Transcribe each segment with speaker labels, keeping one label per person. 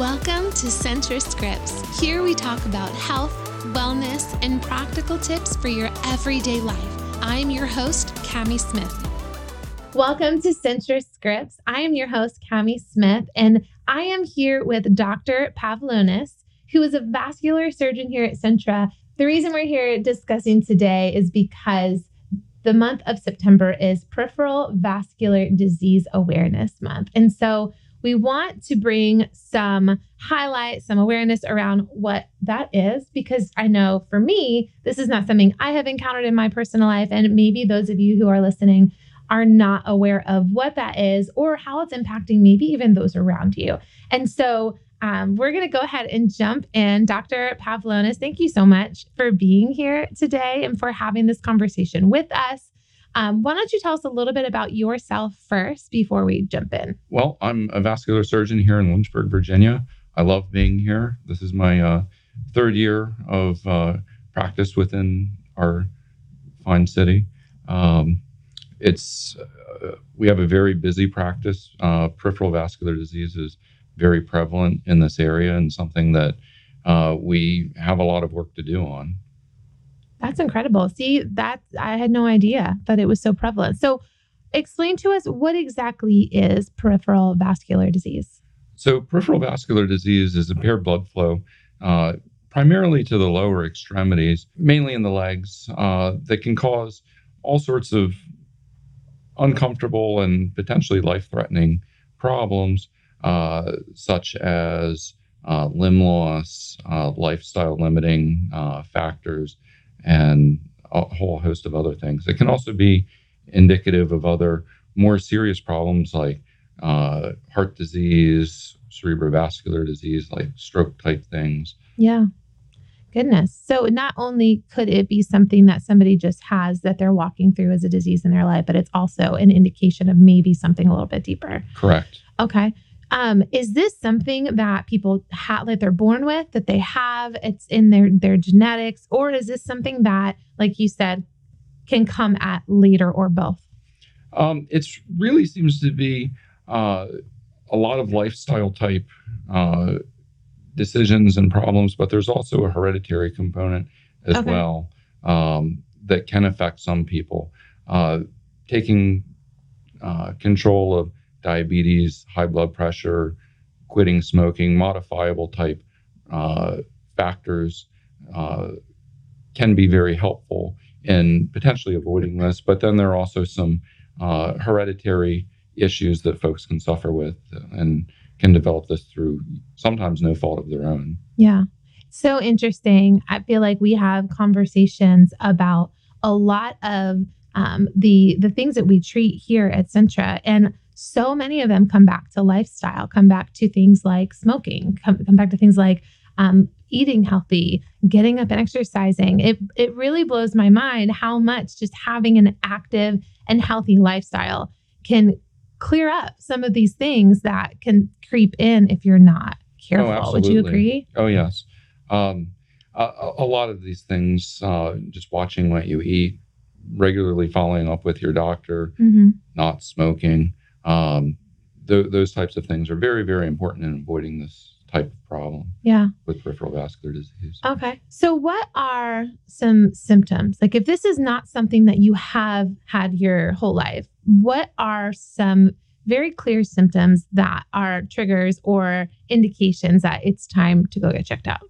Speaker 1: Welcome to Centra Scripts. Here we talk about health, wellness, and practical tips for your everyday life. I'm your host, Cami Smith. Welcome to Centra Scripts. I am your host, Cami Smith, and I am here with Dr. Pavalonis, who is a vascular surgeon here at Centra. The reason we're here discussing today is because the month of September is Peripheral Vascular Disease Awareness Month. And so we want to bring some highlight, some awareness around what that is, because I know for me, this is not something I have encountered in my personal life. And maybe those of you who are listening are not aware of what that is or how it's impacting maybe even those around you. And so um, we're going to go ahead and jump in. Dr. Pavalonis, thank you so much for being here today and for having this conversation with us. Um, why don't you tell us a little bit about yourself first before we jump in?
Speaker 2: Well, I'm a vascular surgeon here in Lynchburg, Virginia. I love being here. This is my uh, third year of uh, practice within our fine city. Um, it's uh, we have a very busy practice. Uh, peripheral vascular disease is very prevalent in this area and something that uh, we have a lot of work to do on.
Speaker 1: That's incredible. See, that I had no idea that it was so prevalent. So, explain to us what exactly is peripheral vascular disease.
Speaker 2: So, peripheral vascular disease is impaired blood flow, uh, primarily to the lower extremities, mainly in the legs, uh, that can cause all sorts of uncomfortable and potentially life-threatening problems, uh, such as uh, limb loss, uh, lifestyle limiting uh, factors and a whole host of other things. It can also be indicative of other more serious problems like uh, heart disease, cerebrovascular disease, like stroke type things.
Speaker 1: Yeah. Goodness. So, not only could it be something that somebody just has that they're walking through as a disease in their life, but it's also an indication of maybe something a little bit deeper.
Speaker 2: Correct.
Speaker 1: Okay. Um, is this something that people have that they're born with, that they have, it's in their their genetics, or is this something that, like you said, can come at later or both?
Speaker 2: Um, it really seems to be uh, a lot of lifestyle type uh, decisions and problems, but there's also a hereditary component as okay. well um, that can affect some people. Uh, taking uh, control of diabetes, high blood pressure, quitting smoking, modifiable type uh, factors uh, can be very helpful in potentially avoiding this. But then there are also some uh, hereditary issues that folks can suffer with and can develop this through sometimes no fault of their own.
Speaker 1: Yeah. So interesting. I feel like we have conversations about a lot of um, the the things that we treat here at Centra, and so many of them come back to lifestyle, come back to things like smoking, come, come back to things like um, eating healthy, getting up and exercising. It, it really blows my mind how much just having an active and healthy lifestyle can clear up some of these things that can creep in if you're not careful.
Speaker 2: Oh,
Speaker 1: Would you agree?
Speaker 2: Oh, yes. Um, a, a, lot of these things, uh, just watching what you eat, regularly following up with your doctor, mm-hmm. not smoking, um, th- those types of things are very, very important in avoiding this type of problem.
Speaker 1: Yeah.
Speaker 2: With peripheral vascular disease.
Speaker 1: Okay. So, what are some symptoms? Like, if this is not something that you have had your whole life, what are some very clear symptoms that are triggers or indications that it's time to go get checked out?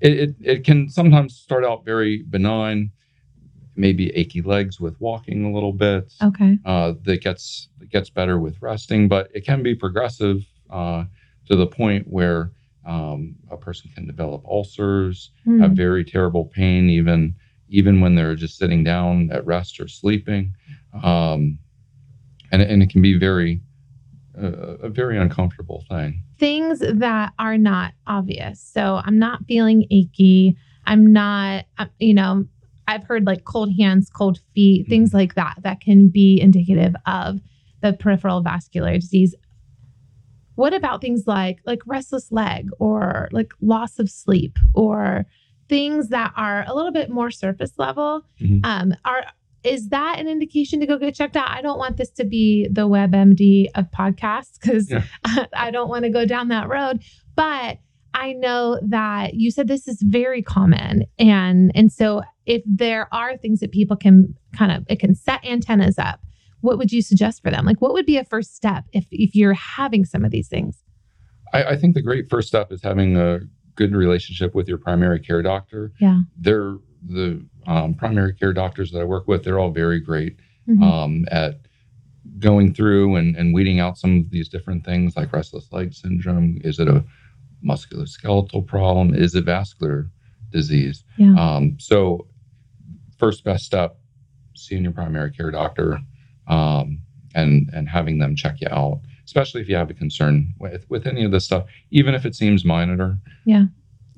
Speaker 2: It, it, it can sometimes start out very benign maybe achy legs with walking a little bit.
Speaker 1: Okay.
Speaker 2: Uh, that gets that gets better with resting, but it can be progressive uh, to the point where um, a person can develop ulcers, mm. have very terrible pain, even even when they're just sitting down at rest or sleeping, um, and and it can be very uh, a very uncomfortable thing.
Speaker 1: Things that are not obvious. So I'm not feeling achy. I'm not, uh, you know, I've heard like cold hands, cold feet, mm-hmm. things like that, that can be indicative of the peripheral vascular disease. What about things like like restless leg or like loss of sleep or things that are a little bit more surface level? Mm-hmm. Um, are is that an indication to go get checked out? I don't want this to be the WebMD of podcasts because yeah. I don't want to go down that road. But I know that you said this is very common. And and so if there are things that people can kind of it can set antennas up, what would you suggest for them? Like what would be a first step if if you're having some of these things?
Speaker 2: I, I think the great first step is having a good relationship with your primary care doctor.
Speaker 1: Yeah.
Speaker 2: They're the um, primary care doctors that I work with, they're all very great mm-hmm. um, at going through and, and weeding out some of these different things like restless leg syndrome. Is it a musculoskeletal problem? Is it vascular disease?
Speaker 1: Yeah.
Speaker 2: Um, so, first best step, seeing your primary care doctor um, and and having them check you out, especially if you have a concern with with any of this stuff, even if it seems minor.
Speaker 1: Yeah.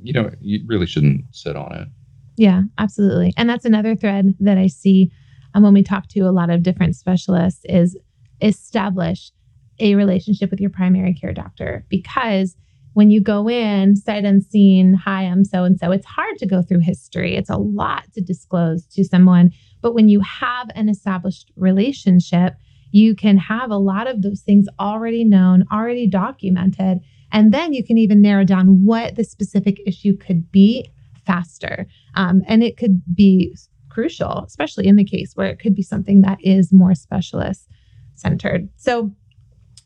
Speaker 2: You know, you really shouldn't sit on it.
Speaker 1: Yeah, absolutely. And that's another thread that I see um, when we talk to a lot of different specialists is establish a relationship with your primary care doctor because when you go in sight unseen, hi, I'm so and so, it's hard to go through history. It's a lot to disclose to someone. But when you have an established relationship, you can have a lot of those things already known, already documented. And then you can even narrow down what the specific issue could be faster. Um, and it could be crucial, especially in the case where it could be something that is more specialist centered. So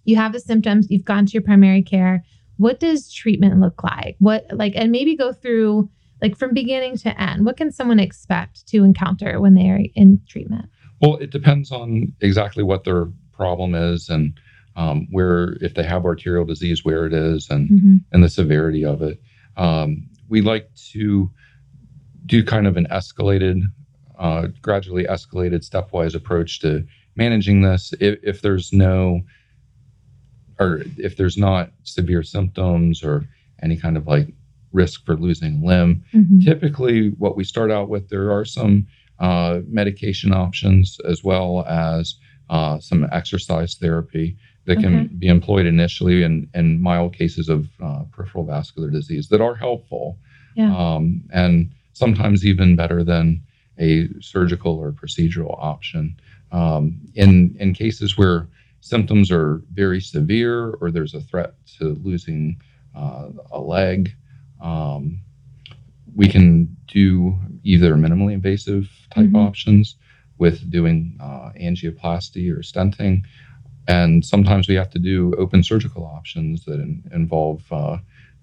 Speaker 1: you have the symptoms, you've gone to your primary care. What does treatment look like? What, like, and maybe go through like from beginning to end. What can someone expect to encounter when they are in treatment?
Speaker 2: Well, it depends on exactly what their problem is and um, where, if they have arterial disease, where it is and mm-hmm. and the severity of it. Um, we like to do kind of an escalated, uh, gradually escalated stepwise approach to managing this. If, if there's no, or if there's not severe symptoms or any kind of like risk for losing limb, mm-hmm. typically what we start out with, there are some uh, medication options as well as uh, some exercise therapy that can okay. be employed initially in, in mild cases of uh, peripheral vascular disease that are helpful
Speaker 1: yeah.
Speaker 2: um, and sometimes even better than a surgical or procedural option. Um, in, in cases where symptoms are very severe or there's a threat to losing uh, a leg, um, we can do either minimally invasive type mm-hmm. options with doing uh, angioplasty or stenting and sometimes we have to do open surgical options that in, involve uh,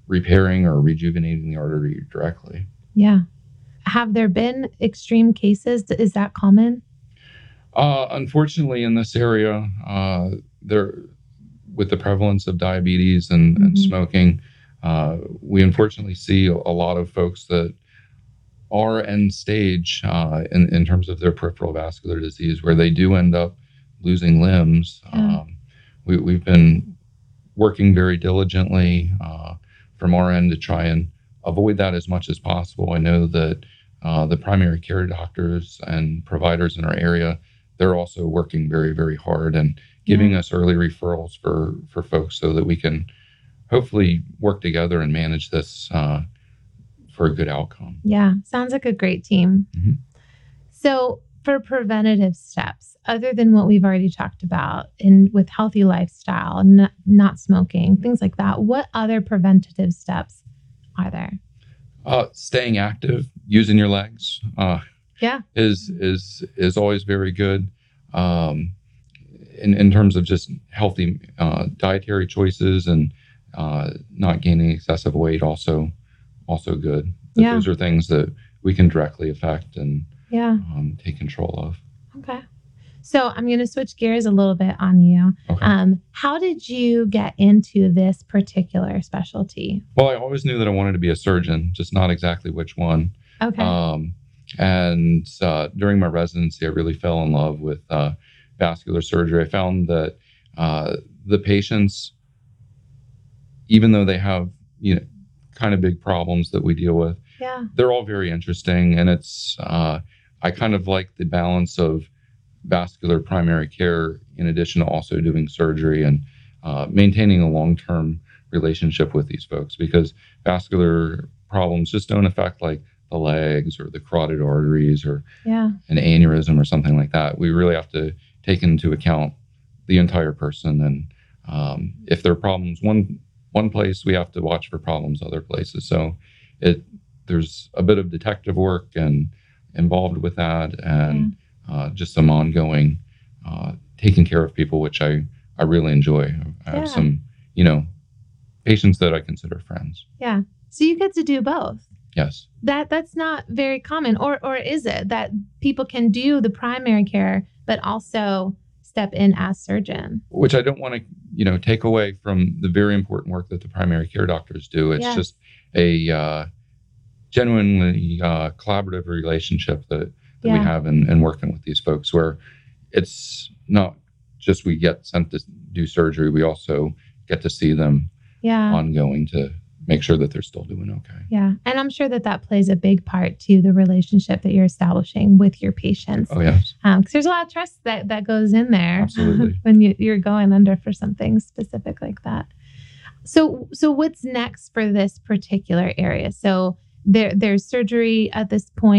Speaker 2: repairing or rejuvenating the artery directly.
Speaker 1: Yeah. Have there been extreme cases? Is that common?
Speaker 2: Uh, unfortunately, in this area, uh, there, with the prevalence of diabetes and, mm-hmm. and smoking, uh, we unfortunately see a lot of folks that are end stage uh, in, in terms of their peripheral vascular disease, where they do end up losing limbs. Yeah. Um, we, have been working very diligently uh, from our end to try and avoid that as much as possible. I know that uh, the primary care doctors and providers in our area, they're also working very, very hard and giving yeah. us early referrals for for folks so that we can hopefully work together and manage this uh, for a good outcome.
Speaker 1: Yeah, sounds like a great team. Mm-hmm. So for preventative steps other than what we've already talked about and with healthy lifestyle n- not smoking things like that what other preventative steps are there
Speaker 2: uh, staying active using your legs uh,
Speaker 1: yeah.
Speaker 2: is is is always very good. Um, in, in terms of just healthy uh, dietary choices and uh, not gaining excessive weight also also good.
Speaker 1: Yeah.
Speaker 2: those are things that we can directly affect and
Speaker 1: yeah.
Speaker 2: um, take control of.
Speaker 1: Okay. So i'm going to switch gears a little bit on you.
Speaker 2: Okay.
Speaker 1: um, how did you get into this particular specialty?
Speaker 2: Well i always knew that i wanted to be a surgeon just not exactly which one.
Speaker 1: Okay.
Speaker 2: Um, and uh, during my residency i really fell in love with uh, vascular surgery. I found that uh, the patients even though they have you know kind of big problems that we deal with
Speaker 1: yeah.
Speaker 2: they're all very interesting. And it's uh, I kind of like the balance of vascular primary care in addition to also doing surgery and uh, maintaining a long term relationship with these folks because vascular problems just don't affect like the legs or the carotid arteries or
Speaker 1: Yeah.
Speaker 2: an aneurysm or something like that. We really have to take into account the entire person, and um, if there are problems one one place, we have to watch for problems other places. So it there's a bit of detective work and involved with that, and uh, just some ongoing uh, taking care of people, which I I really enjoy. I have some you know patients that I consider friends.
Speaker 1: Yeah. So you get to do both.
Speaker 2: Yes.
Speaker 1: That that's not very common, or or is it that people can do the primary care but also step in as surgeon?
Speaker 2: which I don't want to, you know, take away from the very important work that the primary care doctors do. It's
Speaker 1: Yes.
Speaker 2: just a uh, genuinely uh, collaborative relationship that, that we have in, in working with these folks, where it's not just we get sent to do surgery, we also get to see them
Speaker 1: Yeah.
Speaker 2: ongoing to make sure that they're still doing okay.
Speaker 1: Yeah. And I'm sure that that plays a big part to the relationship that you're establishing with your patients.
Speaker 2: Oh yes, um,
Speaker 1: Because there's a lot of trust that, that goes in there when you, you're going under for something specific like that. So, so what's next for this particular area? So there, there's surgery at this point.